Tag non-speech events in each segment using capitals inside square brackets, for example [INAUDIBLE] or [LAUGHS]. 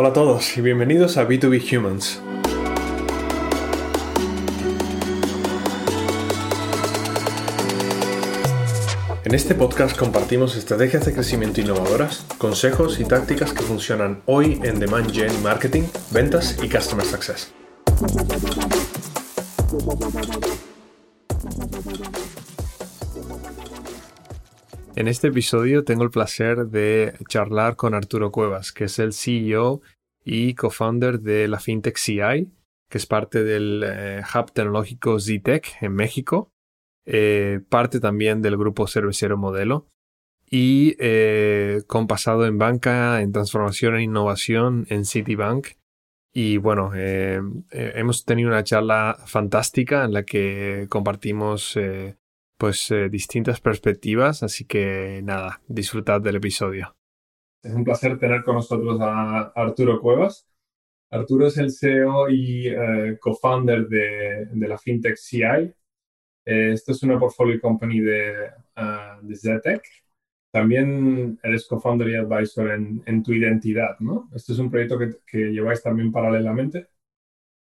Hola a todos y bienvenidos a B2B Humans. En este podcast compartimos estrategias de crecimiento innovadoras, consejos y tácticas que funcionan hoy en Demand Gen Marketing, ventas y Customer Success. En este episodio tengo el placer de charlar con Arturo Cuevas, que es el CEO y co-founder de la FinTech CI, que es parte del eh, hub tecnológico ZTech en México, eh, parte también del grupo cervecero Modelo y eh, con pasado en banca, en transformación e innovación en Citibank. Y bueno, hemos tenido una charla fantástica en la que compartimos pues eh, distintas perspectivas, así que nada, disfrutad del episodio. Es un placer tener con nosotros a Arturo Cuevas. Arturo es el CEO y eh, co-founder de, la FinTech CI. Eh, esto es una portfolio company de, uh, de Zetec. También eres co-founder y advisor en, en, Tu Identidad, ¿no? Este es un proyecto que, que, lleváis también paralelamente.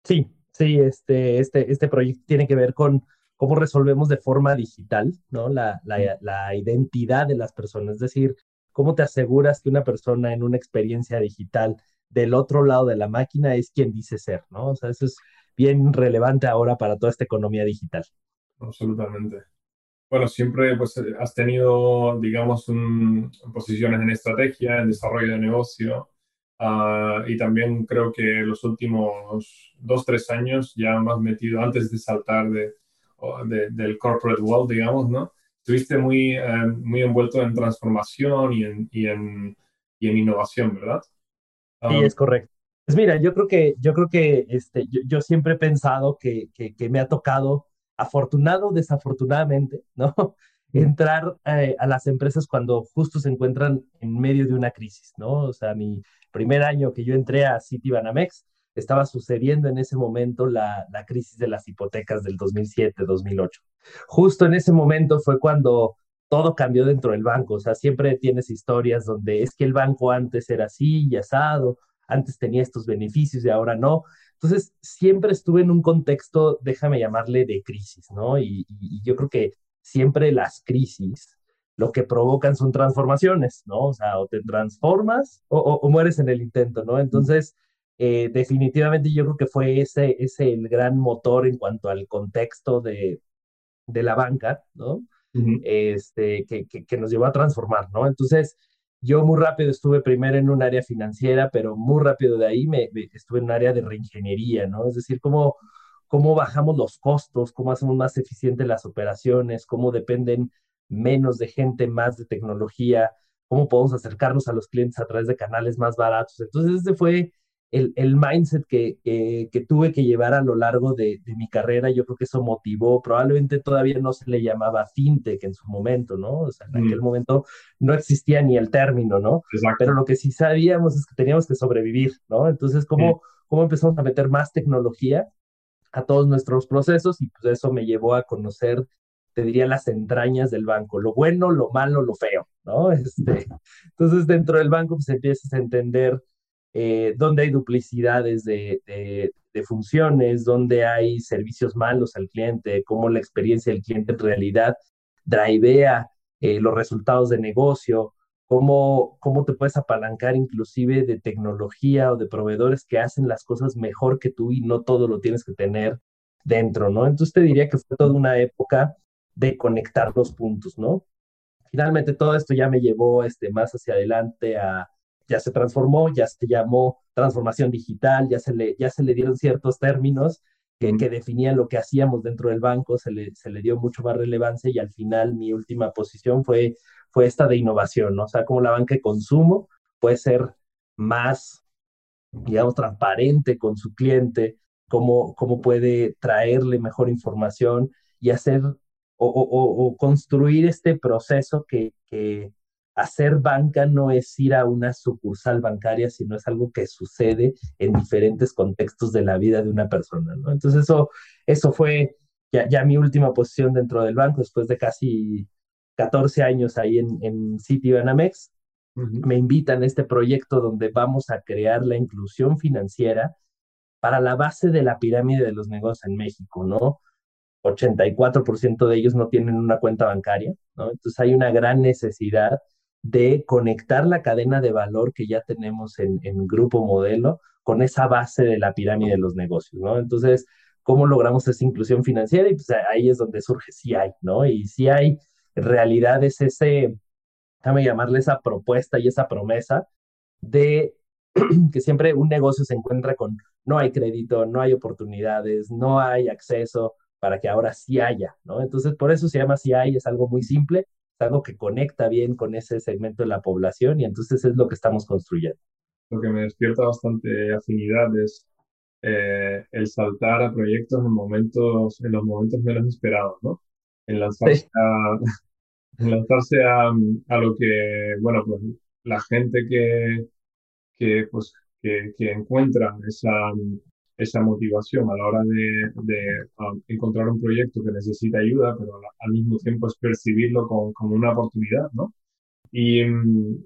Sí, sí, este, este, este proyecto tiene que ver con cómo resolvemos de forma digital, ¿no? La, la, identidad de las personas, es decir, cómo te aseguras que una persona en una experiencia digital del otro lado de la máquina es quien dice ser, ¿no? O sea, eso es bien relevante ahora para toda esta economía digital. Absolutamente. Bueno, siempre pues, has tenido, digamos, posiciones en estrategia, en desarrollo de negocio, ah, y también creo que los últimos dos, tres años ya más metido, antes de saltar de, del corporate world, digamos, ¿no? Estuviste muy, eh, muy envuelto en transformación y en, y en, y en innovación, ¿verdad? Sí, um, es correcto. Pues mira, yo creo que, yo creo que este, yo, siempre he pensado que, que, me ha tocado, afortunado o desafortunadamente, ¿no? [LAUGHS] Entrar eh, a las empresas cuando justo se encuentran en medio de una crisis, ¿no? O sea, mi primer año que yo entré a Citibanamex, estaba sucediendo en ese momento la, la crisis de las hipotecas del 2007-2008. Justo en ese momento fue cuando todo cambió dentro del banco. O sea, siempre tienes historias donde es que el banco antes era así y asado, antes tenía estos beneficios y ahora no. Entonces, siempre estuve en un contexto, déjame llamarle, de crisis, ¿no? Y, yo creo que siempre las crisis lo que provocan son transformaciones, ¿no? O sea, o te transformas o, o mueres en el intento, ¿no? Entonces, eh, definitivamente yo creo que fue ese, ese el gran motor en cuanto al contexto de, de la banca, ¿no? este, que, que, nos llevó a transformar, ¿no? Entonces, yo muy rápido estuve primero en un área financiera, pero muy rápido de ahí me, estuve en un área de reingeniería, ¿no? Es decir, cómo, cómo bajamos los costos, cómo hacemos más eficientes las operaciones, cómo dependen menos de gente, más de tecnología, cómo podemos acercarnos a los clientes a través de canales más baratos. Entonces, ese fue el, el mindset que, que, tuve que llevar a lo largo de, de, mi carrera, yo creo que eso motivó, probablemente todavía no se le llamaba fintech en su momento, ¿no? O sea, en aquel mm. momento no existía ni el término, ¿no? Pero lo que sí sabíamos es que teníamos que sobrevivir, ¿no? Entonces, ¿cómo, cómo empezamos a meter más tecnología a todos nuestros procesos? Y pues eso me llevó a conocer te diría las entrañas del banco, lo bueno, lo malo, lo feo, ¿no? [LAUGHS] Este, entonces dentro del banco pues empiezas a entender eh, donde hay duplicidades de, funciones, donde hay servicios malos al cliente, cómo la experiencia del cliente en realidad drivea eh, los resultados de negocio, cómo, cómo te puedes apalancar inclusive de tecnología o de proveedores que hacen las cosas mejor que tú y no todo lo tienes que tener dentro, ¿no? Entonces te diría que fue toda una época de conectar los puntos, ¿no? Finalmente todo esto ya me llevó este, más hacia adelante a, ya se transformó, ya se llamó transformación digital, ya se le, ya se le dieron ciertos términos que, que definían lo que hacíamos dentro del banco, se le, se le dio mucho más relevancia y al final mi última posición fue, fue esta de innovación, ¿no? O sea, como la banca de consumo puede ser más, digamos, transparente con su cliente, cómo, cómo puede traerle mejor información y hacer o, o, o construir este proceso que, que, hacer banca no es ir a una sucursal bancaria, sino es algo que sucede en diferentes contextos de la vida de una persona, ¿no? Entonces eso, eso fue ya, ya mi última posición dentro del banco, después de casi 14 años ahí en, en Citibanamex. me invitan a este proyecto donde vamos a crear la inclusión financiera para la base de la pirámide de los negocios en México, ¿no? 84% de ellos no tienen una cuenta bancaria, ¿no? Entonces hay una gran necesidad de conectar la cadena de valor que ya tenemos en, en Grupo Modelo con esa base de la pirámide de los negocios, ¿no? Entonces, ¿cómo logramos esa inclusión financiera? Y pues ahí es donde surge hay, ¿no? Y hay, en realidad es ese, déjame llamarle esa propuesta y esa promesa de [CLEARS THROAT] que siempre un negocio se encuentra con no hay crédito, no hay oportunidades, no hay acceso para que ahora sí haya, ¿no? Entonces, por eso se llama hay, es algo muy simple, es algo que conecta bien con ese segmento de la población y entonces es lo que estamos construyendo. Lo que me despierta bastante afinidad es eh, el saltar a proyectos en momentos, en los momentos menos esperados, ¿no? En lanzarse, a, [LAUGHS] lanzarse a, a, lo que, bueno, pues la gente que, que, pues, que, que encuentra esa, esa motivación a la hora de, de encontrar un proyecto que necesita ayuda, pero al, mismo tiempo es percibirlo como, como una oportunidad, ¿no? Y mm,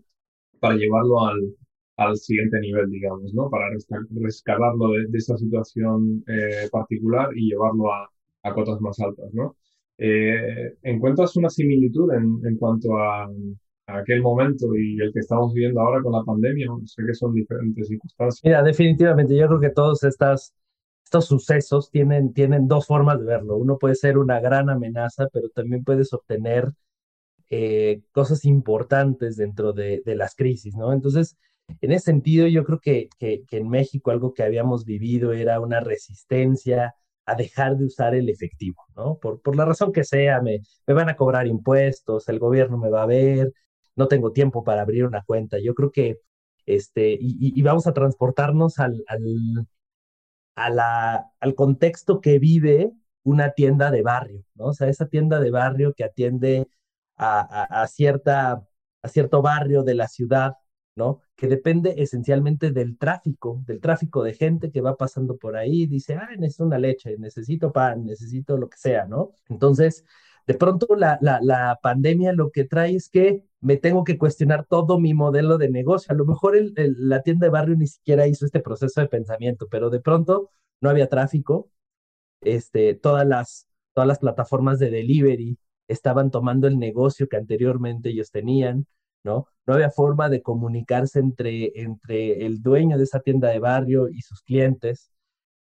para llevarlo al, al siguiente nivel, digamos, ¿no? Para rescalarlo de, de esa situación eh, particular y llevarlo a, a, cotas más altas, ¿no? Eh, ¿Encuentras una similitud en, en cuanto a, aquel momento y el que estamos viviendo ahora con la pandemia? Sé que son diferentes circunstancias. Mira, definitivamente, yo creo que todos estas, estos sucesos tienen, tienen dos formas de verlo. Uno puede ser una gran amenaza, pero también puedes obtener eh, cosas importantes dentro de, de, las crisis, ¿no? Entonces, en ese sentido, yo creo que, que, que en México algo que habíamos vivido era una resistencia a dejar de usar el efectivo, ¿no? Por, por la razón que sea, me, me, van a cobrar impuestos, el gobierno me va a ver, no tengo tiempo para abrir una cuenta. Yo creo que, este, y, vamos a transportarnos al, al, a al contexto que vive una tienda de barrio, ¿no? O sea, esa tienda de barrio que atiende a, a, cierta, a cierto barrio de la ciudad, ¿no? Que depende esencialmente del tráfico, del tráfico de gente que va pasando por ahí, dice, ah, necesito una leche, necesito pan, necesito lo que sea, ¿no? Entonces, de pronto la, la, pandemia lo que trae es que me tengo que cuestionar todo mi modelo de negocio. A lo mejor el, la tienda de barrio ni siquiera hizo este proceso de pensamiento, pero de pronto no había tráfico, este, todas, las, todas las plataformas de delivery estaban tomando el negocio que anteriormente ellos tenían, ¿no? No había forma de comunicarse entre, entre el dueño de esa tienda de barrio y sus clientes.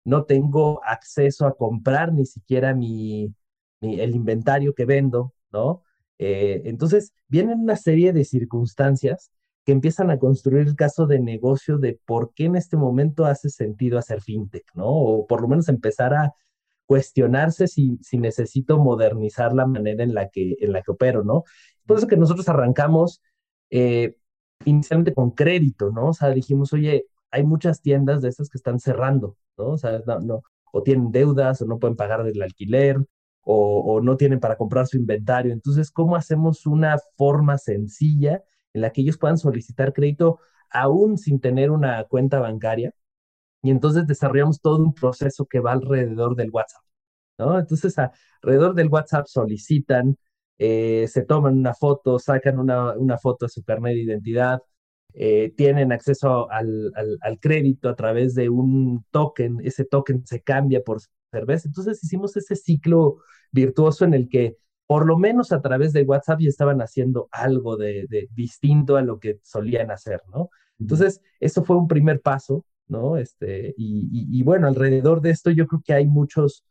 No tengo acceso a comprar ni siquiera mi, el inventario que vendo, ¿no? Eh, entonces, vienen una serie de circunstancias que empiezan a construir el caso de negocio de por qué en este momento hace sentido hacer fintech, ¿no? O por lo menos empezar a cuestionarse si, si necesito modernizar la manera en la que, en la que opero, ¿no? Por eso que nosotros arrancamos eh, inicialmente con crédito, ¿no? O sea, dijimos, oye, hay muchas tiendas de esas que están cerrando, ¿no? O no, o tienen deudas o no pueden pagar el alquiler o, no tienen para comprar su inventario. Entonces, ¿cómo hacemos una forma sencilla en la que ellos puedan solicitar crédito aún sin tener una cuenta bancaria? Y entonces desarrollamos todo un proceso que va alrededor del WhatsApp, ¿no? Entonces, alrededor del WhatsApp solicitan, eh, se toman una foto, sacan una, una, foto de su carnet de identidad, eh, tienen acceso al, al, al, crédito a través de un token, ese token se cambia por cerveza. Entonces hicimos ese ciclo virtuoso en el que por lo menos a través de WhatsApp ya estaban haciendo algo de, distinto a lo que solían hacer, ¿no? Entonces, eso fue un primer paso, ¿no? Este, y, bueno, alrededor de esto yo creo que hay muchos,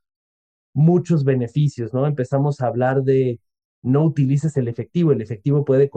muchos beneficios, ¿no? Empezamos a hablar de no utilices el efectivo, el efectivo puede,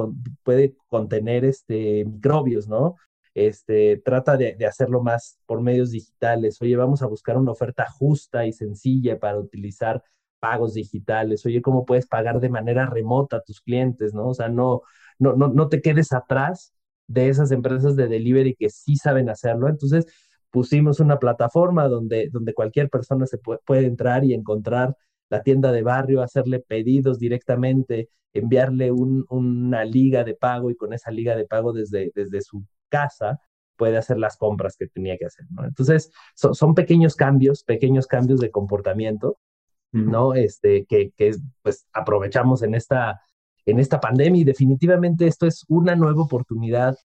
puede contener este, microbios, ¿no? Este, trata de, hacerlo más por medios digitales. Oye, vamos a buscar una oferta justa y sencilla para utilizar pagos digitales. Oye, ¿cómo puedes pagar de manera remota a tus clientes, no? O sea, no, no, no, no te quedes atrás de esas empresas de delivery que sí saben hacerlo. Entonces, pusimos una plataforma donde, donde cualquier persona se puede, puede entrar y encontrar la tienda de barrio, hacerle pedidos directamente, enviarle un, una liga de pago y con esa liga de pago desde, desde su casa puede hacer las compras que tenía que hacer, ¿no? Entonces, son pequeños cambios, pequeños cambios de comportamiento, ¿no? Este, que, que, pues aprovechamos en esta, en esta pandemia y definitivamente esto es una nueva oportunidad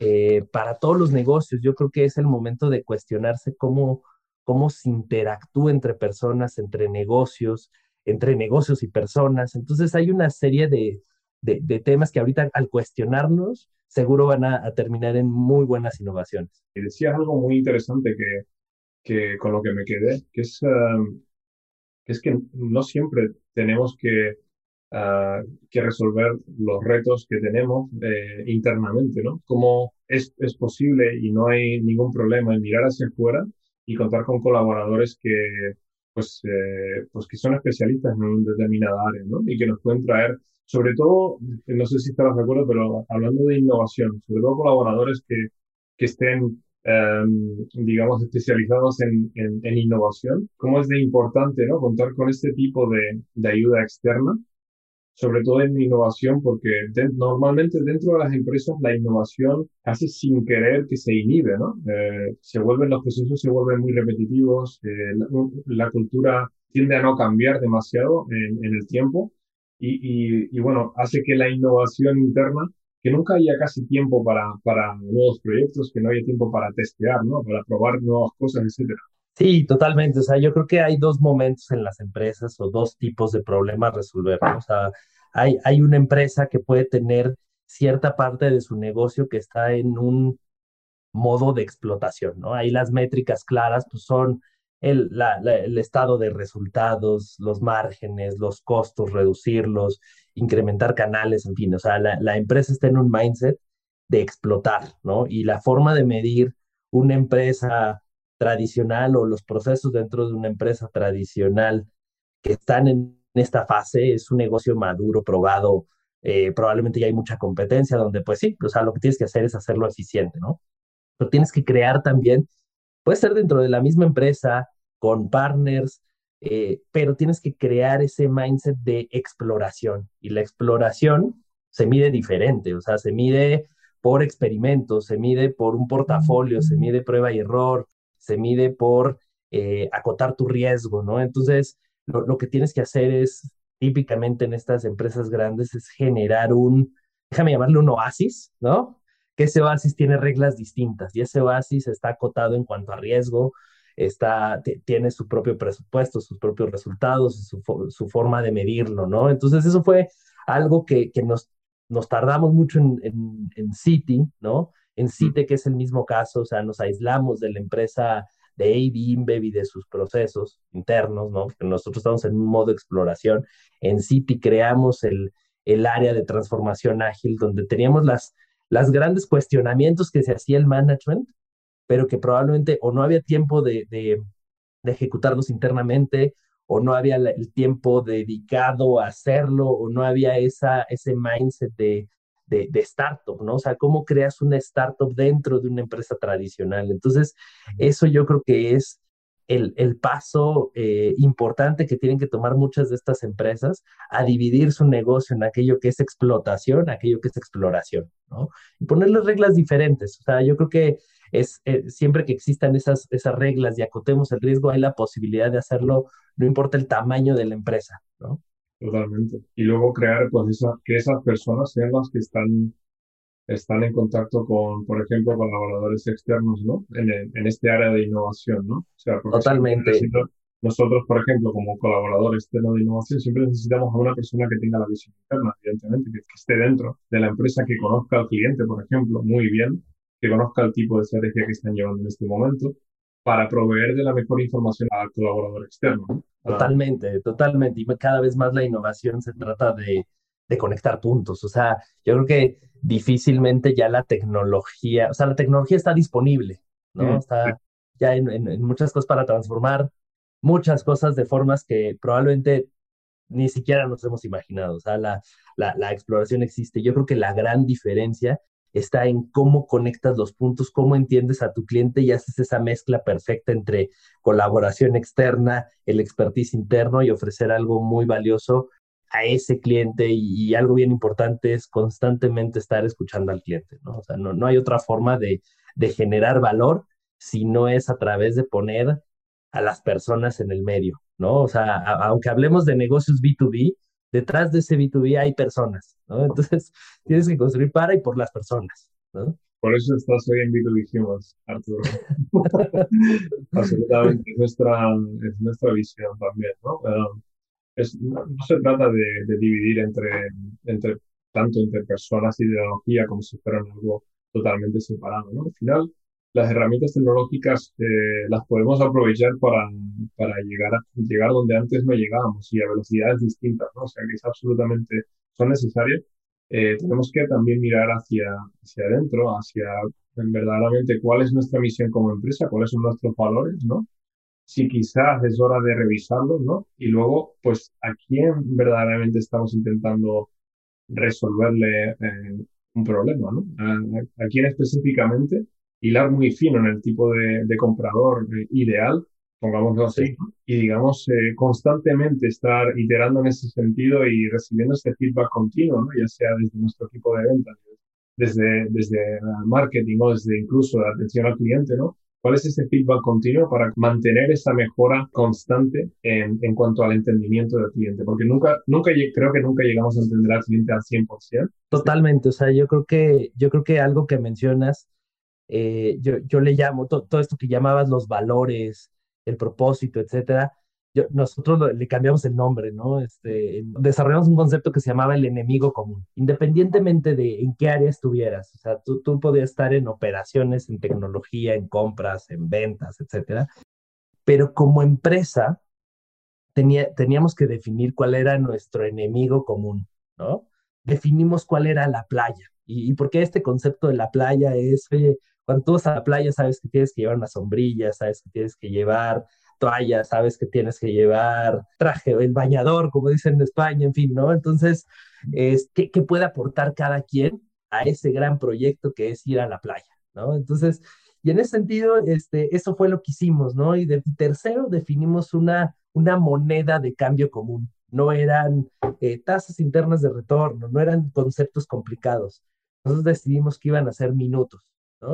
eh, para todos los negocios. Yo creo que es el momento de cuestionarse cómo, cómo se interactúa entre personas, entre negocios, entre negocios y personas. Entonces hay una serie de, de, temas que ahorita al cuestionarnos seguro van a, terminar en muy buenas innovaciones. Y decías algo muy interesante que, que con lo que me quedé, que es, um, que es que no siempre tenemos que, uh, que resolver los retos que tenemos eh, internamente, ¿no? Cómo es, es posible y no hay ningún problema en mirar hacia afuera y contar con colaboradores que, pues, eh, pues que son especialistas en un determinada área, ¿no? Y que nos pueden traer, sobre todo, no sé si estarás de acuerdo, pero hablando de innovación, sobre todo colaboradores que, que estén, em, digamos, especializados en, en, innovación, cómo es de importante, ¿no? Contar con este tipo de, de ayuda externa sobre todo en innovación, porque normalmente dentro de las empresas la innovación casi sin querer que se inhibe, ¿no? Eh, se vuelven, los procesos se vuelven muy repetitivos, eh, la, cultura tiende a no cambiar demasiado en, el tiempo y, bueno, hace que la innovación interna, que nunca haya casi tiempo para, para nuevos proyectos, que no haya tiempo para testear, ¿no? Para probar nuevas cosas, etcétera. Sí, totalmente. O sea, yo creo que hay dos momentos en las empresas o dos tipos de problemas a resolver. O sea, hay, hay una empresa que puede tener cierta parte de su negocio que está en un modo de explotación, ¿no? Ahí las métricas claras pues, son el, el estado de resultados, los márgenes, los costos, reducirlos, incrementar canales, en fin, o sea, la, la empresa está en un mindset de explotar, ¿no? Y la forma de medir una empresa tradicional o los procesos dentro de una empresa tradicional que están en esta fase es un negocio maduro, probado, eh, probablemente ya hay mucha competencia donde pues sí, o sea, lo que tienes que hacer es hacerlo eficiente, ¿no? Pero tienes que crear también, puede ser dentro de la misma empresa, con partners, eh, pero tienes que crear ese mindset de exploración y la exploración se mide diferente, o sea, se mide por experimentos, se mide por un portafolio, se mide prueba y error, se mide por eh, acotar tu riesgo, ¿no? Entonces, lo, que tienes que hacer es, típicamente en estas empresas grandes, es generar un, déjame llamarle un oasis, ¿no? Que ese oasis tiene reglas distintas y ese oasis está acotado en cuanto a riesgo, está, tiene su propio presupuesto, sus propios resultados, su, su forma de medirlo, ¿no? Entonces, eso fue algo que, que nos, nos tardamos mucho en, en, en City, ¿no? En City, que es el mismo caso, o sea, nos aislamos de la empresa de AB InBev y de sus procesos internos, ¿no? Porque nosotros estamos en un modo de exploración. En City creamos el, el área de transformación ágil donde teníamos las, las grandes cuestionamientos que se hacía el management, pero que probablemente o no había tiempo de, de, de ejecutarlos internamente o no había el tiempo dedicado a hacerlo o no había esa, ese mindset de, de, startup, ¿no? O sea, cómo creas una startup dentro de una empresa tradicional. Entonces, eso yo creo que es el, el paso eh, importante que tienen que tomar muchas de estas empresas a dividir su negocio en aquello que es explotación, aquello que es exploración, ¿no? Y ponerle reglas diferentes. O sea, yo creo que es eh, siempre que existan esas, esas reglas y acotemos el riesgo, hay la posibilidad de hacerlo, no importa el tamaño de la empresa, ¿no? Totalmente. Y luego crear, pues, esa, que esas personas sean las que están, están en contacto con, por ejemplo, colaboradores externos, ¿no? En, en este área de innovación, ¿no? O sea, Totalmente. nosotros, por ejemplo, como colaborador externo de innovación, siempre necesitamos a una persona que tenga la visión interna, evidentemente, que, que esté dentro de la empresa, que conozca al cliente, por ejemplo, muy bien, que conozca el tipo de estrategia que están llevando en este momento, para proveer de la mejor información al colaborador externo. Totalmente, totalmente. Y cada vez más la innovación se trata de, de, conectar puntos. O sea, yo creo que difícilmente ya la tecnología, o sea, la tecnología está disponible, ¿no? Está ya en, en, muchas cosas para transformar muchas cosas de formas que probablemente ni siquiera nos hemos imaginado. O sea, la, la, la exploración existe. Yo creo que la gran diferencia está en cómo conectas los puntos, cómo entiendes a tu cliente y haces esa mezcla perfecta entre colaboración externa, el expertise interno y ofrecer algo muy valioso a ese cliente y, algo bien importante es constantemente estar escuchando al cliente, ¿no? O sea, no, no hay otra forma de, de generar valor si no es a través de poner a las personas en el medio, ¿no? O sea, aunque hablemos de negocios B2B, detrás de ese B2B hay personas, ¿no? Entonces, tienes que construir para y por las personas, ¿no? Por eso estás hoy en B2B Humans, Arturo. [LAUGHS] Absolutamente, es nuestra, es nuestra visión también, ¿no? Um, es, no, se trata de, de, dividir entre, entre, tanto entre personas y tecnología como si fueran algo totalmente separado, ¿no? Al final, las herramientas tecnológicas eh, las podemos aprovechar para, para llegar, a, llegar donde antes no llegábamos y a velocidades distintas, ¿no? O sea, que es absolutamente, son necesarias. Eh, tenemos que también mirar hacia, hacia adentro, hacia verdaderamente cuál es nuestra misión como empresa, cuáles son nuestros valores, ¿no? Si quizás es hora de revisarlos, ¿no? Y luego, pues, ¿a quién verdaderamente estamos intentando resolverle eh, un problema, ¿no? ¿A, a quién específicamente? Hilar muy fino en el tipo de, de comprador eh, ideal, pongámoslo así, y digamos, eh, constantemente estar iterando en ese sentido y recibiendo este feedback continuo, ¿no? ya sea desde nuestro equipo de ventas, desde, desde marketing o desde incluso la atención al cliente, ¿no? ¿Cuál es ese feedback continuo para mantener esa mejora constante en, en cuanto al entendimiento del cliente? Porque nunca, nunca, creo que nunca llegamos a entender al cliente al 100%. Totalmente, o sea, yo creo que, yo creo que algo que mencionas eh, yo, yo, le llamo todo esto que llamabas los valores, el propósito, etcétera. Yo, nosotros le cambiamos el nombre, ¿no? Este, desarrollamos un concepto que se llamaba el enemigo común, independientemente de en qué área estuvieras. O sea, tú, tú podías estar en operaciones, en tecnología, en compras, en ventas, etcétera. Pero como empresa, tenía, teníamos que definir cuál era nuestro enemigo común, ¿no? Definimos cuál era la playa. ¿Y, y por qué este concepto de la playa es, oye, cuando tú vas a la playa, sabes que tienes que llevar una sombrilla, sabes que tienes que llevar toalla, sabes que tienes que llevar traje, el bañador, como dicen en España, en fin, ¿no? Entonces, es, ¿qué, ¿qué, puede aportar cada quien a ese gran proyecto que es ir a la playa, ¿no? Entonces, y en ese sentido, este, eso fue lo que hicimos, ¿no? Y de tercero, definimos una, una moneda de cambio común. No eran eh, tasas internas de retorno, no eran conceptos complicados. Nosotros decidimos que iban a ser minutos.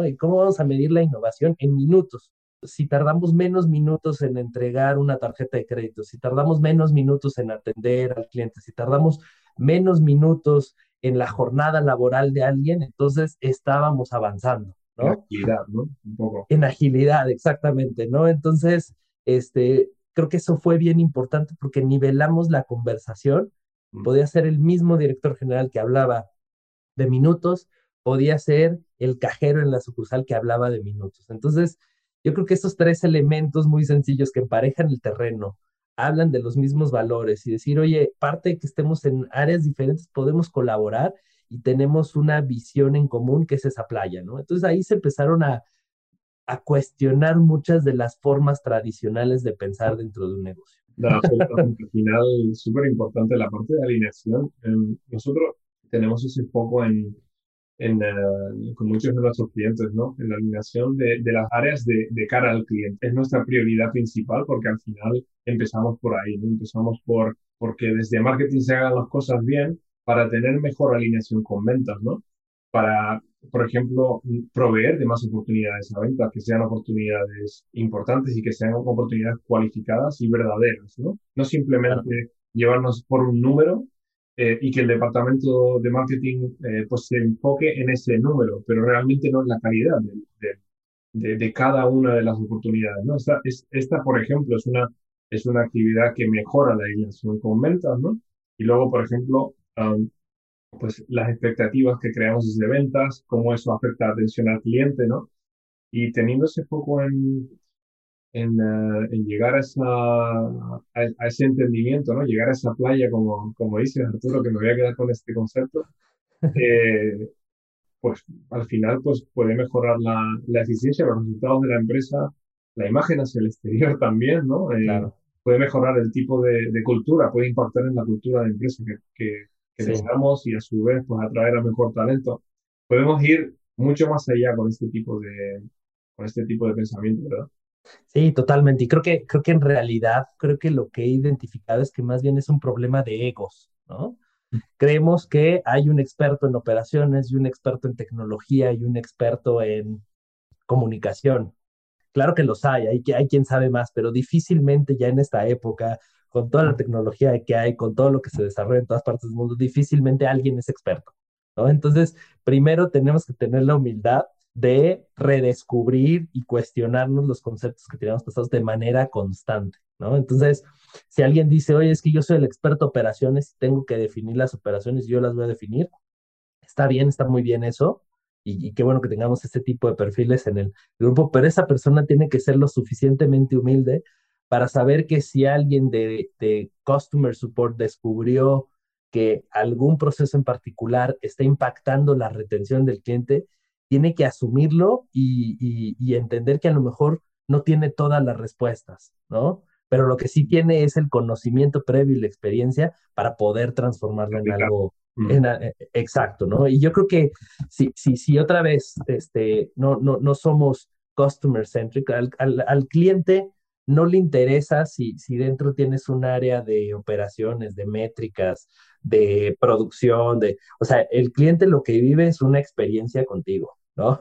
¿Y cómo vamos a medir la innovación? En minutos. Si tardamos menos minutos en entregar una tarjeta de crédito, si tardamos menos minutos en atender al cliente, si tardamos menos minutos en la jornada laboral de alguien, entonces estábamos avanzando, ¿no? En agilidad, ¿no? Un poco. En agilidad, exactamente, ¿no? Entonces, este, creo que eso fue bien importante porque nivelamos la conversación. Mm. Podía ser el mismo director general que hablaba de minutos, podía ser el cajero en la sucursal que hablaba de minutos. Entonces, yo creo que estos tres elementos muy sencillos que emparejan el terreno, hablan de los mismos valores y decir, oye, parte de que estemos en áreas diferentes, podemos colaborar y tenemos una visión en común que es esa playa, ¿no? Entonces ahí se empezaron a, a cuestionar muchas de las formas tradicionales de pensar dentro de un negocio. [LAUGHS] importante la parte de alineación. Em, nosotros tenemos ese foco en, en, con muchos de nuestros clientes, ¿no? En la alineación de, de las áreas de, de, cara al cliente. Es nuestra prioridad principal porque al final empezamos por ahí, ¿no? Empezamos por porque desde marketing se hagan las cosas bien para tener mejor alineación con ventas, ¿no? Para, por ejemplo, proveer de más oportunidades a ventas, que sean oportunidades importantes y que sean oportunidades cualificadas y verdaderas, ¿no? No simplemente llevarnos por un número eh, y que el departamento de marketing eh, pues se enfoque en ese número, pero realmente no en la calidad de, de, de cada una de las oportunidades. ¿no? Esta, es, esta, por ejemplo, es una, es una actividad que mejora la relación con ventas, ¿no? Y luego, por ejemplo, um, pues las expectativas que creamos desde ventas, cómo eso afecta la atención al cliente, ¿no? Y teniendo ese foco en, en, eh, en llegar a, esa, a, ese entendimiento, ¿no? Llegar a esa playa, como, como dices, Arturo, que me voy a quedar con este concepto, [LAUGHS] eh, pues al final pues, puede mejorar la, la, eficiencia, los resultados de la empresa, la imagen hacia el exterior también, ¿no? Eh, claro. Puede mejorar el tipo de, de, cultura, puede impactar en la cultura de empresa que, que, que sí. tengamos y a su vez pues atraer a mejor talento. Podemos ir mucho más allá con este tipo de, con este tipo de pensamiento, ¿verdad? Sí, totalmente. Y creo que, creo que en realidad, creo que lo que he identificado es que más bien es un problema de egos, ¿no? Creemos que hay un experto en operaciones y un experto en tecnología y un experto en comunicación. Claro que los hay, hay, hay quien sabe más, pero difícilmente ya en esta época, con toda la tecnología que hay, con todo lo que se desarrolla en todas partes del mundo, difícilmente alguien es experto, ¿no? Entonces, primero tenemos que tener la humildad de redescubrir y cuestionarnos los conceptos que teníamos pasados de manera constante, ¿no? Entonces, si alguien dice, oye, es que yo soy el experto operaciones y tengo que definir las operaciones y yo las voy a definir, está bien, está muy bien eso, y, qué bueno que tengamos este tipo de perfiles en el grupo, pero esa persona tiene que ser lo suficientemente humilde para saber que si alguien de, de Customer Support descubrió que algún proceso en particular está impactando la retención del cliente, tiene que asumirlo y, y, entender que a lo mejor no tiene todas las respuestas, ¿no? Pero lo que sí tiene es el conocimiento previo y la experiencia para poder transformarlo en algo Mm. Eh, exacto, ¿no? Y yo creo que si, si, si otra vez este, no, no, no somos customer centric, al, al, cliente no le interesa si, si dentro tienes un área de operaciones, de métricas, de producción, de, o sea, el cliente lo que vive es una experiencia contigo, ¿no?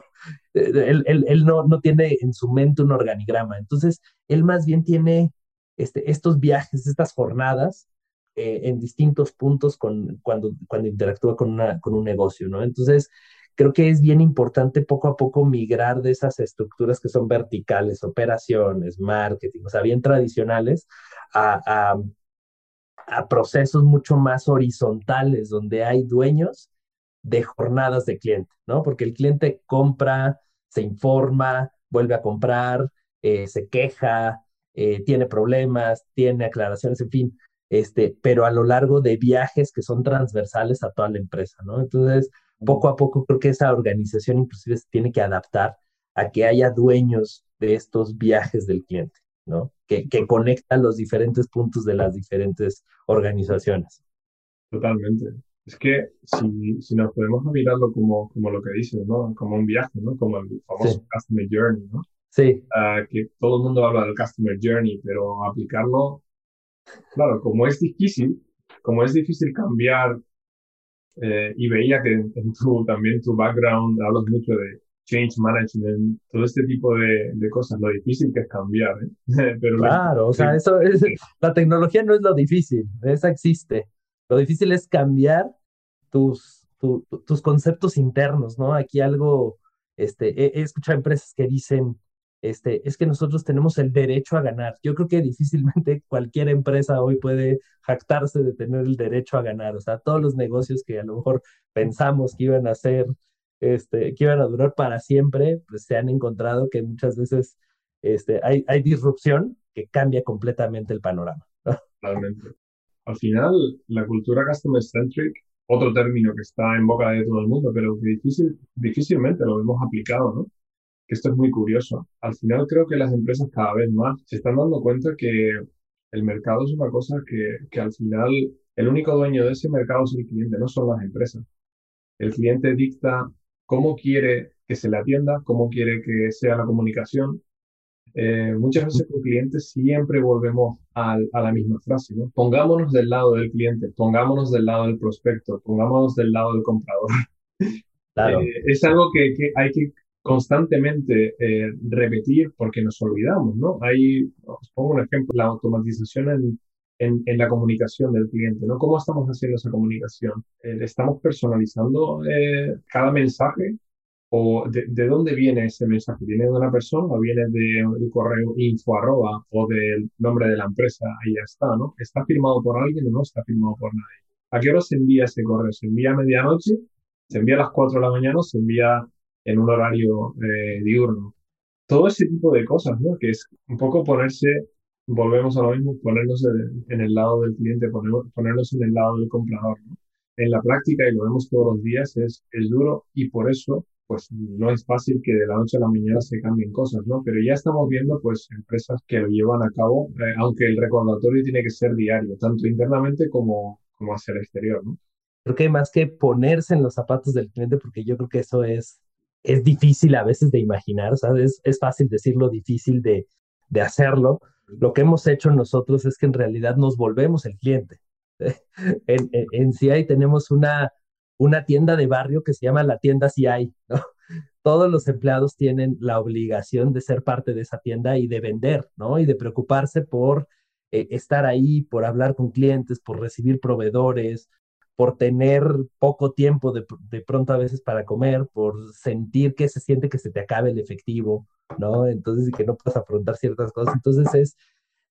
Eh, él, él, él no, no tiene en su mente un organigrama, entonces él más bien tiene este, estos viajes, estas jornadas eh, en distintos puntos con, cuando, cuando interactúa con, una, con un negocio, ¿no? Entonces, creo que es bien importante poco a poco migrar de esas estructuras que son verticales, operaciones, marketing, o sea, bien tradicionales, a, a, procesos mucho más horizontales, donde hay dueños de jornadas de cliente, ¿no? Porque el cliente compra, se informa, vuelve a comprar, eh, se queja, eh, tiene problemas, tiene aclaraciones, en fin, este, pero a lo largo de viajes que son transversales a toda la empresa, ¿no? Entonces, poco a poco creo que esa organización inclusive se tiene que adaptar a que haya dueños de estos viajes del cliente, ¿no? Que, que conectan los diferentes puntos de las diferentes organizaciones. Totalmente. Es que si, si nos podemos mirarlo como, como lo que dices, ¿no? Como un viaje, ¿no? Como el famoso Customer Journey, ¿no? Sí. Ah, que todo el mundo habla del Customer Journey, pero aplicarlo Claro, como es difícil, como es difícil cambiar, eh, y veía que en, tu, también tu background hablas mucho de change management, todo este tipo de, de cosas, lo difícil que es cambiar. ¿eh? [LAUGHS] Pero claro, o sea, eso es, [LAUGHS] la tecnología no es lo difícil, esa existe. Lo difícil es cambiar tus, tus conceptos internos, ¿no? Aquí algo, este, he, he escuchado empresas que dicen, este, es que nosotros tenemos el derecho a ganar. Yo creo que difícilmente [LAUGHS] cualquier empresa hoy puede jactarse de tener el derecho a ganar. O sea, todos los negocios que a lo mejor pensamos que iban a ser, este, que iban a durar para siempre, pues se han encontrado que muchas veces este, hay, hay disrupción que cambia completamente el panorama. Totalmente. Al final, la cultura customer centric, otro término que está en boca de todo el mundo, pero que difícil, difícilmente lo hemos aplicado, ¿no? esto es muy curioso. Al final creo que las empresas cada vez más se están dando cuenta que el mercado es una cosa que, que al final el único dueño de ese mercado es el cliente, no son las empresas. El cliente dicta cómo quiere que se le atienda, cómo quiere que sea la comunicación. Eh, muchas veces con clientes siempre volvemos a, a, la misma frase, ¿no? Pongámonos del lado del cliente, pongámonos del lado del prospecto, pongámonos del lado del comprador. [LAUGHS] Claro. Eh, es algo que, que, hay que constantemente eh, repetir porque nos olvidamos, ¿no? Hay, os pongo un ejemplo, la automatización en, en, la comunicación del cliente, ¿no? ¿Cómo estamos haciendo esa comunicación? Eh, ¿Estamos personalizando eh, cada mensaje? ¿O de, de, dónde viene ese mensaje? ¿Viene de una persona o viene del correo info arroba o del nombre de la empresa? Ahí ya está, ¿no? ¿Está firmado por alguien o no está firmado por nadie? ¿A qué hora se envía ese correo? ¿Se envía a medianoche? ¿Se envía a las 4 de la mañana o se envía en un horario eh, diurno. Todo ese tipo de cosas, ¿no? Que es un poco ponerse, volvemos a lo mismo, ponernos en, el lado del cliente, ponernos en el lado del comprador. En la práctica, y lo vemos todos los días, es, es duro y por eso pues no es fácil que de la noche a la mañana se cambien cosas, ¿no? Pero ya estamos viendo pues empresas que lo llevan a cabo, eh, aunque el recordatorio tiene que ser diario, tanto internamente como, como hacia el exterior, ¿no? Creo que más que ponerse en los zapatos del cliente, porque yo creo que eso es es difícil a veces de imaginar, ¿sabes? Es, fácil decirlo, difícil de, de hacerlo. Lo que hemos hecho nosotros es que en realidad nos volvemos el cliente. [LAUGHS] en, en, CI tenemos una, una tienda de barrio que se llama la tienda CI, ¿no? [LAUGHS] Todos los empleados tienen la obligación de ser parte de esa tienda y de vender, ¿no? Y de preocuparse por eh, estar ahí, por hablar con clientes, por recibir proveedores, por tener poco tiempo de, de, pronto a veces para comer, por sentir que se siente que se te acabe el efectivo, ¿no? Entonces, y que no puedes afrontar ciertas cosas. Entonces es,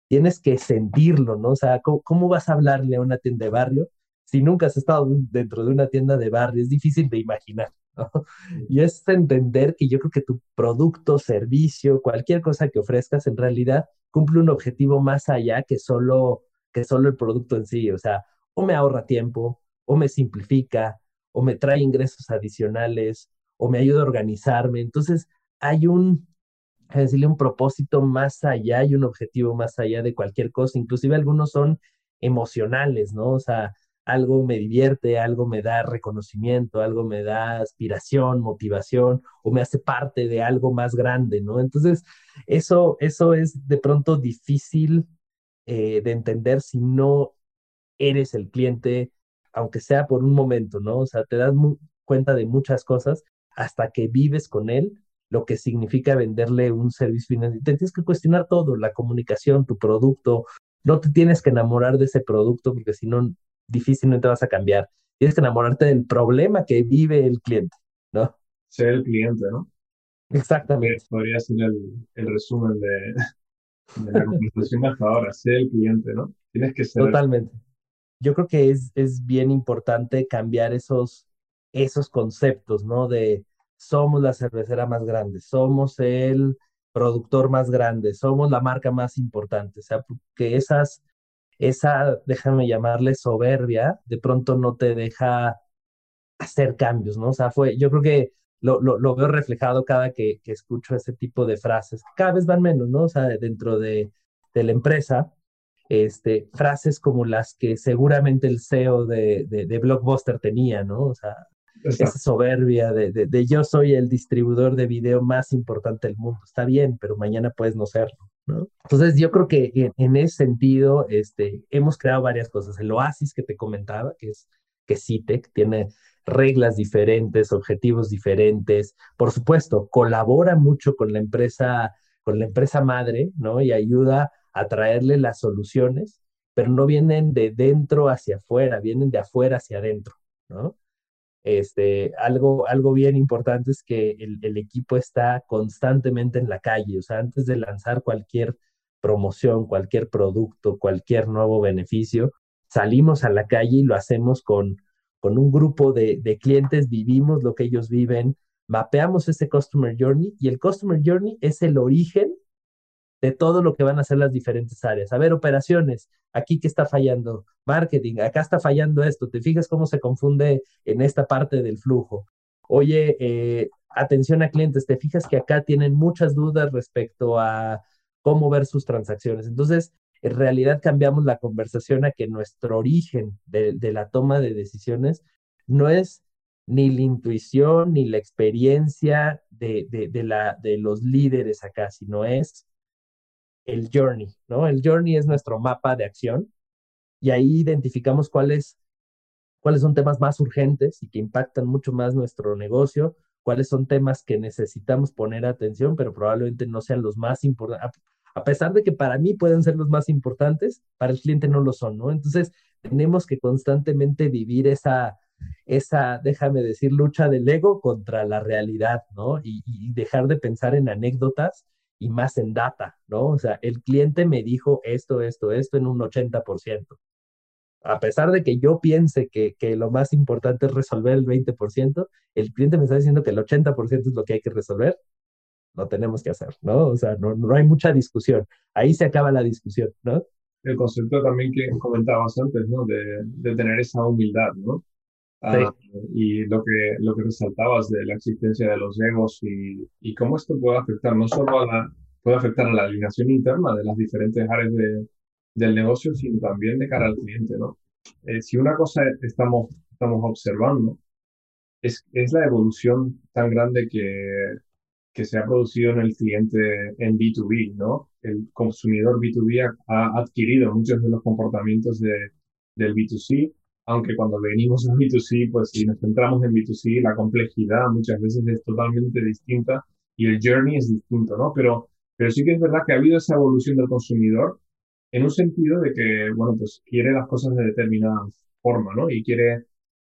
tienes que sentirlo, ¿no? O sea, ¿cómo, cómo vas a hablarle a una tienda de barrio si nunca has estado dentro de una tienda de barrio? Es difícil de imaginar. Y es entender que yo creo que tu producto, servicio, cualquier cosa que ofrezcas, en realidad cumple un objetivo más allá que solo, que solo el producto en sí. O sea, o me ahorra tiempo, o me simplifica, o me trae ingresos adicionales, o me ayuda a organizarme. Entonces, hay un, un propósito más allá y un objetivo más allá de cualquier cosa. Inclusive algunos son emocionales, ¿no? O sea, algo me divierte, algo me da reconocimiento, algo me da aspiración, motivación, o me hace parte de algo más grande, ¿no? Entonces, eso, eso es de pronto difícil eh, de entender si no eres el cliente aunque sea por un momento, ¿no? O sea, te das cuenta de muchas cosas hasta que vives con él, lo que significa venderle un servicio financiero. Te tienes que cuestionar todo, la comunicación, tu producto. No te tienes que enamorar de ese producto porque si no, difícilmente vas a cambiar. Tienes que enamorarte del problema que vive el cliente, ¿no? Ser el cliente, ¿no? Exactamente. Podría ser el, el resumen de, de la conversación hasta ahora, ser el cliente, ¿no? Tienes que ser. Totalmente yo creo que es, es bien importante cambiar esos, esos conceptos, ¿no? De somos la cervecera más grande, somos el productor más grande, somos la marca más importante. O sea, que esas, esa, déjame llamarle soberbia, de pronto no te deja hacer cambios, ¿no? O sea, fue, yo creo que lo, lo, lo veo reflejado cada que, que, escucho ese tipo de frases, cada vez van menos, ¿no? O sea, dentro de, de la empresa, este, frases como las que seguramente el CEO de, de, Blockbuster tenía, ¿no? O sea, esa soberbia de, de, yo soy el distribuidor de video más importante del mundo. Está bien, pero mañana puedes no serlo, Entonces yo creo que en, ese sentido este, hemos creado varias cosas. El Oasis que te comentaba, que es que CITEC, tiene reglas diferentes, objetivos diferentes. Por supuesto, colabora mucho con la empresa, con la empresa madre, ¿no? Y ayuda a traerle las soluciones, pero no vienen de dentro hacia afuera, vienen de afuera hacia adentro, ¿no? Este, algo, algo bien importante es que el, equipo está constantemente en la calle, o sea, antes de lanzar cualquier promoción, cualquier producto, cualquier nuevo beneficio, salimos a la calle y lo hacemos con, con un grupo de, de, clientes, vivimos lo que ellos viven, mapeamos ese Customer Journey y el Customer Journey es el origen de todo lo que van a hacer las diferentes áreas. A ver, operaciones, aquí que está fallando, marketing, acá está fallando esto, te fijas cómo se confunde en esta parte del flujo. Oye, eh, atención a clientes, te fijas que acá tienen muchas dudas respecto a cómo ver sus transacciones. Entonces, en realidad cambiamos la conversación a que nuestro origen de, la toma de decisiones no es ni la intuición ni la experiencia de, de, la, de los líderes acá, sino es el journey, ¿no? El journey es nuestro mapa de acción y ahí identificamos cuáles, cuáles son temas más urgentes y que impactan mucho más nuestro negocio, cuáles son temas que necesitamos poner atención, pero probablemente no sean los más importantes. A pesar de que para mí pueden ser los más importantes, para el cliente no lo son, ¿no? Entonces, tenemos que constantemente vivir esa, esa, déjame decir, lucha del ego contra la realidad, ¿no? Y, y dejar de pensar en anécdotas y más en data, ¿no? O sea, el cliente me dijo esto, esto, esto en un 80%. A pesar de que yo piense que, que lo más importante es resolver el 20%, el cliente me está diciendo que el 80% es lo que hay que resolver, lo tenemos que hacer, ¿no? O sea, no, no hay mucha discusión. Ahí se acaba la discusión, ¿no? El concepto también que comentabas antes, ¿no? De, de tener esa humildad, ¿no? Ah, y lo que, lo que resaltabas de la existencia de los egos y, y cómo esto puede afectar no solo a la, puede afectar a la alineación interna de las diferentes áreas de, del negocio, sino también de cara al cliente, ¿no? Eh, si una cosa estamos, estamos observando es, es la evolución tan grande que, que se ha producido en el cliente en B2B, ¿no? El consumidor B2B ha, adquirido muchos de los comportamientos de, del B2C aunque cuando venimos a B2C, pues si nos centramos en B2C, la complejidad muchas veces es totalmente distinta y el journey es distinto, ¿no? Pero, pero sí que es verdad que ha habido esa evolución del consumidor en un sentido de que, bueno, pues quiere las cosas de determinada forma, ¿no? Y quiere,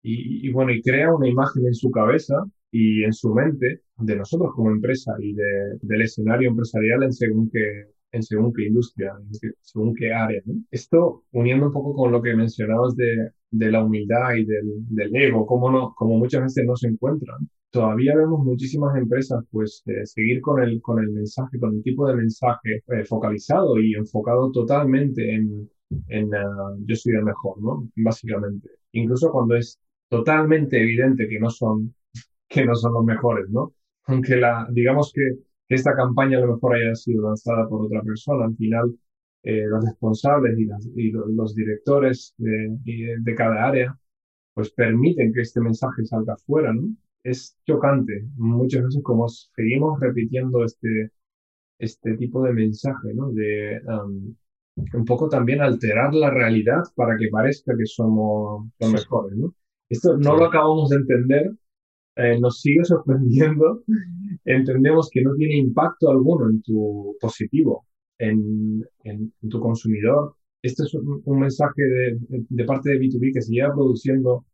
y, bueno, y crea una imagen en su cabeza y en su mente de nosotros como empresa y de, del escenario empresarial en según qué, en según qué industria, en según qué área. ¿no? Esto uniendo un poco con lo que mencionabas de, de la humildad y del, del ego, como, no, como muchas veces no se encuentran. Todavía vemos muchísimas empresas pues eh, seguir con el, con el mensaje, con el tipo de mensaje eh, focalizado y enfocado totalmente en, en uh, yo soy el mejor, ¿no? Básicamente. Incluso cuando es totalmente evidente que no son, que no son los mejores, ¿no? Aunque la, digamos que, esta campaña a lo mejor haya sido lanzada por otra persona, al final eh, los responsables y, los directores de, de, cada área, pues permiten que este mensaje salga afuera, ¿no? Es chocante muchas veces como seguimos repitiendo este, este tipo de mensaje, ¿no? De um, un poco también alterar la realidad para que parezca que somos los mejores, ¿no? Esto no lo acabamos de entender, eh, nos sigue sorprendiendo, entendemos que no tiene impacto alguno en tu positivo, en, en, tu consumidor. Este es un, mensaje de, de, parte de B2B que se lleva produciendo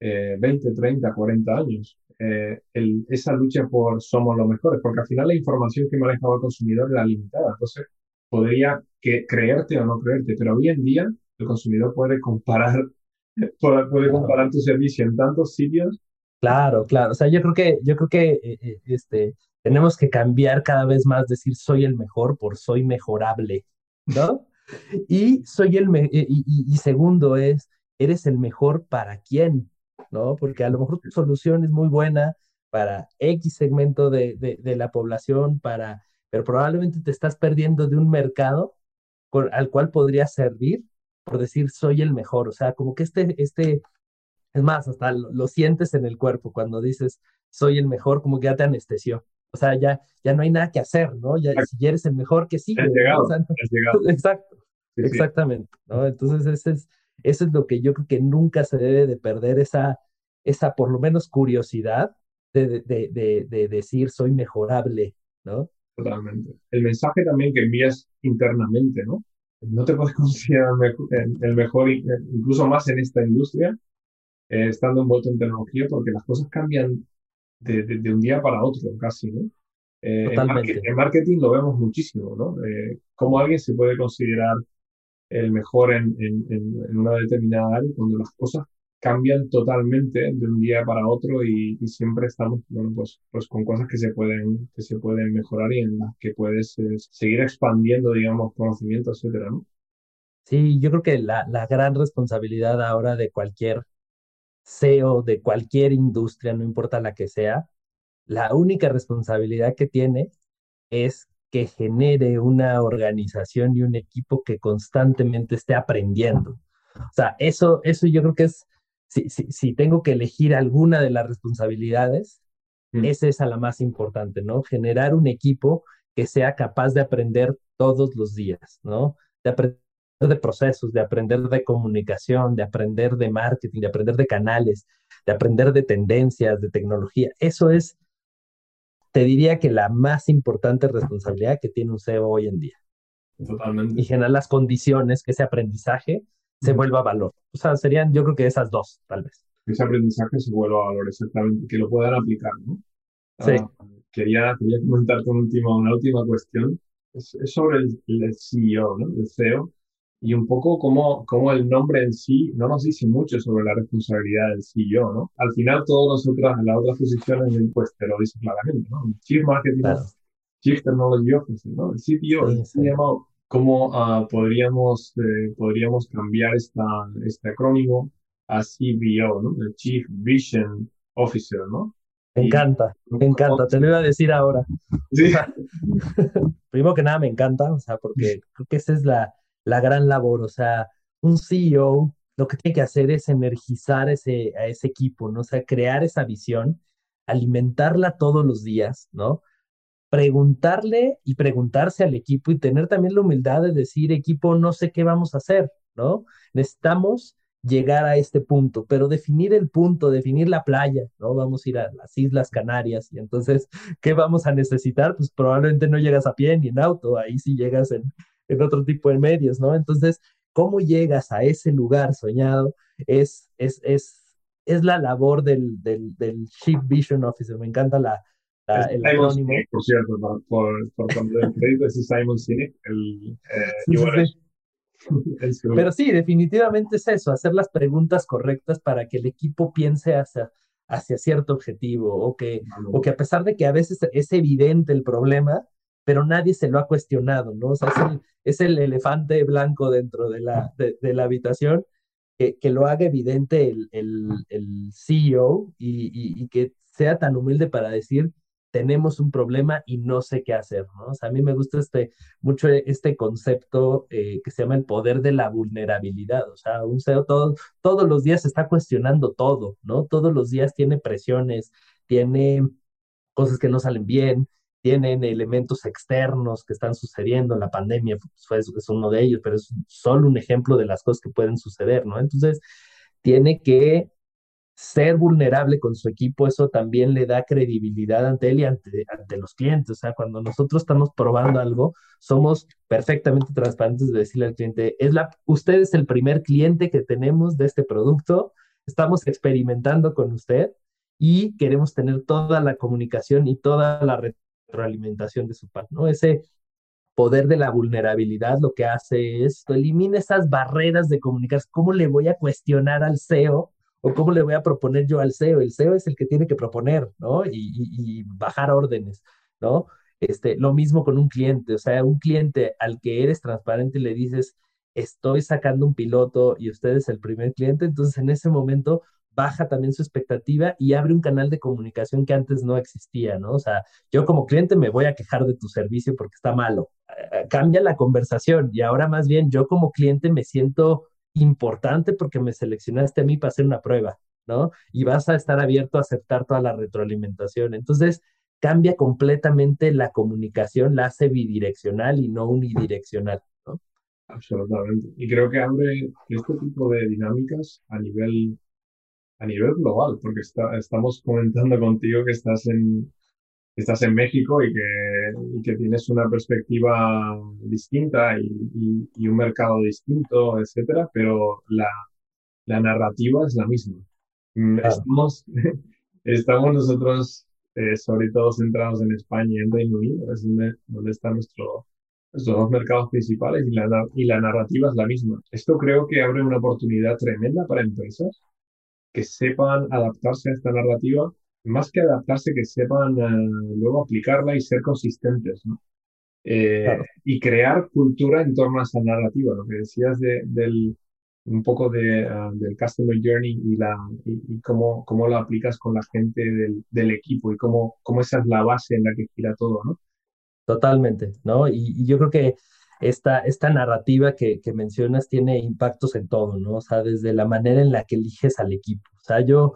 eh, 20, 30, 40 años. Eh, el, esa lucha por somos los mejores, porque al final la información que manejaba el consumidor era limitada. Entonces, podría que, creerte o no creerte, pero hoy en día el consumidor puede comparar, [LAUGHS] puede comparar tu servicio en tantos sitios. Claro, claro. O sea, yo creo que, yo creo que eh, eh, este, tenemos que cambiar cada vez más, decir soy el mejor por soy mejorable, ¿no? [LAUGHS] y soy el y, segundo es, eres el mejor para quién, ¿no? Porque a lo mejor tu solución es muy buena para X segmento de, de, la población, para, pero probablemente te estás perdiendo de un mercado al cual podría servir por decir soy el mejor. O sea, como que este, este, es más, hasta lo, lo sientes en el cuerpo cuando dices soy el mejor, como que ya te anestesió. O sea, ya, ya no hay nada que hacer, ¿no? Ya, si eres el mejor que sigue. llegado, Exacto, exactamente, ¿no? Entonces, ese es, eso es lo que yo creo que nunca se debe de perder, esa, esa por lo menos curiosidad de, de, de, de decir soy mejorable, ¿no? Totalmente. El mensaje también que envías internamente, ¿no? No te puedes [LAUGHS] considerar el mejor, incluso más en esta industria, eh, estando envuelto en tecnología, porque las cosas cambian de, de, un día para otro, casi, ¿no? Eh, en, marketing, lo vemos muchísimo, ¿no? Eh, cómo alguien se puede considerar el mejor en, en, en, una determinada área cuando las cosas cambian totalmente de un día para otro y, y, siempre estamos, bueno, pues, pues con cosas que se pueden, que se pueden mejorar y en las que puedes eh, seguir expandiendo, digamos, conocimiento, etcétera, ¿no? Sí, yo creo que la, la gran responsabilidad ahora de cualquier CEO de cualquier industria, no importa la que sea, la única responsabilidad que tiene es que genere una organización y un equipo que constantemente esté aprendiendo. O sea, eso, eso yo creo que es, si, si, si tengo que elegir alguna de las responsabilidades, mm. esa es la más importante, ¿no? Generar un equipo que sea capaz de aprender todos los días, ¿no? De aprender de procesos, de aprender de comunicación, de aprender de marketing, de aprender de canales, de aprender de tendencias, de tecnología. Eso es, te diría que la más importante responsabilidad que tiene un CEO hoy en día. Totalmente. Y generar las condiciones que ese aprendizaje se vuelva valor. O sea, serían yo creo que esas dos, tal vez. Ese aprendizaje se vuelva valor, exactamente, que lo puedan aplicar, ¿no? Sí. Ah, quería, quería comentarte una última, una última cuestión. Es, sobre el, el, CEO, ¿no? El CEO y un poco como, como el nombre en sí no nos dice mucho sobre la responsabilidad del CEO, ¿no? Al final, todas las otras, las otras posiciones, pues te lo dice claramente, ¿no? Chief Marketing, Chief Technology Officer, ¿no? El CTO, sí, ¿cómo uh, podríamos, eh, podríamos cambiar esta, este acrónimo a CBO, ¿no? El Chief Vision Officer, ¿no? Me encanta, me encanta, te lo iba a decir ahora. Sí. [LAUGHS] primero que nada me encanta, o sea, porque creo que esa es la, la gran labor. O sea, un CEO lo que tiene que hacer es energizar ese, a ese equipo, ¿no? O sea, crear esa visión, alimentarla todos los días, ¿no? Preguntarle y preguntarse al equipo y tener también la humildad de decir, equipo, no sé qué vamos a hacer, ¿no? Necesitamos llegar a este punto, pero definir el punto, definir la playa, ¿no? Vamos a ir a las Islas Canarias y entonces, [LAUGHS] ¿qué vamos a necesitar? Pues probablemente no llegas a pie ni en auto, ahí sí llegas en, en otro tipo de medios, ¿no? Entonces, ¿cómo llegas a ese lugar soñado? Es, es, es, es la labor del, del, del Chief Vision Officer. Me encanta la, el acrónimo. por cierto, por, por, por el crédito, es Simon Sinek, el, eh, Pero sí, definitivamente es eso, hacer las preguntas correctas para que el equipo piense hacia, hacia cierto objetivo o que, o que a pesar de que a veces es evidente el problema, pero nadie se lo ha cuestionado, ¿no? O sea, es el, es el elefante blanco dentro de la, de, la habitación que, que, lo haga evidente el, el, el CEO y, y, que sea tan humilde para decir, tenemos un problema y no sé qué hacer, ¿no? O sea, a mí me gusta este, mucho este concepto eh, que se llama el poder de la vulnerabilidad, o sea, un CEO todo, todos los días está cuestionando todo, ¿no? Todos los días tiene presiones, tiene cosas que no salen bien, tienen elementos externos que están sucediendo, la pandemia pues, es uno de ellos, pero es solo un ejemplo de las cosas que pueden suceder, ¿no? Entonces, tiene que ser vulnerable con su equipo, eso también le da credibilidad ante él y ante, ante los clientes. O sea, cuando nosotros estamos probando algo, somos perfectamente transparentes de decirle al cliente, es la, usted es el primer cliente que tenemos de este producto, estamos experimentando con usted y queremos tener toda la comunicación y toda la retroalimentación de su parte, ¿no? Ese poder de la vulnerabilidad lo que hace es, elimina esas barreras de comunicar, ¿cómo le voy a cuestionar al CEO o cómo le voy a proponer yo al CEO. El CEO es el que tiene que proponer, ¿no? Y, bajar órdenes, ¿no? Este, lo mismo con un cliente, o sea, un cliente al que eres transparente y le dices, estoy sacando un piloto y usted es el primer cliente, entonces en ese momento baja también su expectativa y abre un canal de comunicación que antes no existía, ¿no? O sea, yo como cliente me voy a quejar de tu servicio porque está malo. Eh, cambia la conversación y ahora más bien yo como cliente me siento importante porque me seleccionaste a mí para hacer una prueba, ¿no? Y vas a estar abierto a aceptar toda la retroalimentación. Entonces, cambia completamente la comunicación, la hace bidireccional y no unidireccional, ¿no? Absolutamente. Y creo que abre este tipo de dinámicas a nivel, a nivel global, porque está, estamos comentando contigo que estás en, estás en México y que, que tienes una perspectiva distinta y, y, un mercado distinto, etcétera, pero la, la narrativa es la misma. Mm, estamos, [LAUGHS] estamos nosotros, eh, sobre todo centrados en España y en Reino Unido, es donde, donde están nuestro, nuestros dos mercados principales y la, y la narrativa es la misma. Esto creo que abre una oportunidad tremenda para empresas que sepan adaptarse a esta narrativa más que adaptarse, que sepan eh, luego aplicarla y ser consistentes, ¿no? Eh, y crear cultura en torno a esa narrativa, lo que decías de, del, un poco de, ah, del Customer Journey y, la, y, cómo, cómo lo aplicas con la gente del, del, equipo y cómo, cómo esa es la base en la que gira todo, ¿no? Totalmente, ¿no? Y, y yo creo que esta, esta narrativa que, mencionas tiene impactos en todo, ¿no? O sea, desde la manera en la que eliges al equipo. O sea, yo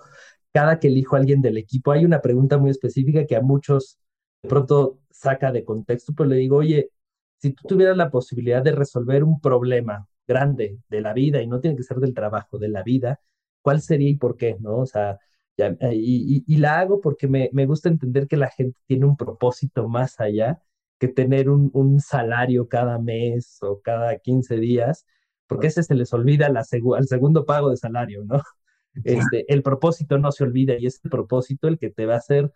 cada que elijo a alguien del equipo, hay una pregunta muy específica que a muchos de pronto saca de contexto, pero le digo, oye, si tú tuvieras la posibilidad de resolver un problema grande de la vida, y no tiene que ser del trabajo, de la vida, ¿cuál sería y por qué? ¿No? O sea, eh, y, y, la hago porque me, me, gusta entender que la gente tiene un propósito más allá que tener un, un salario cada mes o cada 15 días, porque ese se les olvida la al segundo pago de salario, ¿no? [LAUGHS] Este, el propósito no se olvida y es el propósito el que te va a hacer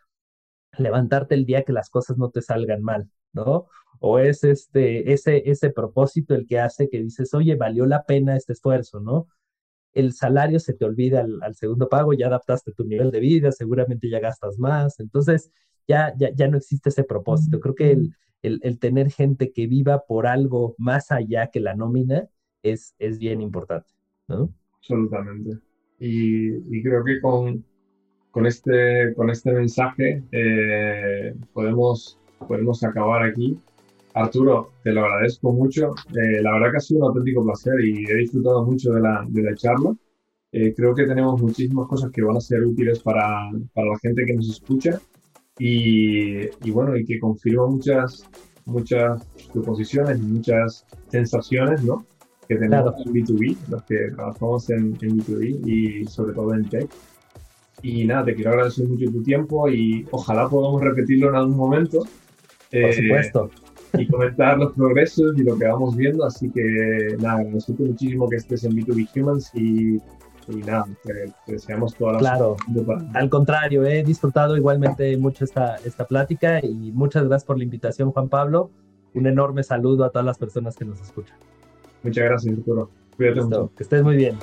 levantarte el día que las cosas no te salgan mal, ¿no? O es este, ese, ese propósito el que hace que dices, oye, valió la pena este esfuerzo, ¿no? El salario se te olvida al, segundo pago, ya adaptaste tu nivel de vida, seguramente ya gastas más, entonces ya, ya, ya no existe ese propósito. Creo que el, el, el, tener gente que viva por algo más allá que la nómina es, es bien importante, ¿no? Absolutamente. Y, creo que con, con, este, con este mensaje eh, podemos, podemos acabar aquí. Arturo, te lo agradezco mucho. Eh, la verdad que ha sido un auténtico placer y he disfrutado mucho de la, de la charla. Eh, creo que tenemos muchísimas cosas que van a ser útiles para, para la gente que nos escucha y, y, bueno, y que confirma muchas, muchas suposiciones, muchas sensaciones, ¿no? que tenemos en B2B, los que trabajamos en, en, B2B y sobre todo en tech. Y nada, te quiero agradecer mucho tu tiempo y ojalá podamos repetirlo en algún momento. Por eh, supuesto. y comentar los progresos y lo que vamos viendo. Así que nada, agradezco muchísimo que estés en B2B Humans y, y nada, te, deseamos toda la Claro, al contrario, he disfrutado igualmente mucho esta, esta plática y muchas gracias por la invitación, Juan Pablo. Un enorme saludo a todas las personas que nos escuchan. Muchas gracias, Arturo. Cuídate mucho. Que estés muy bien.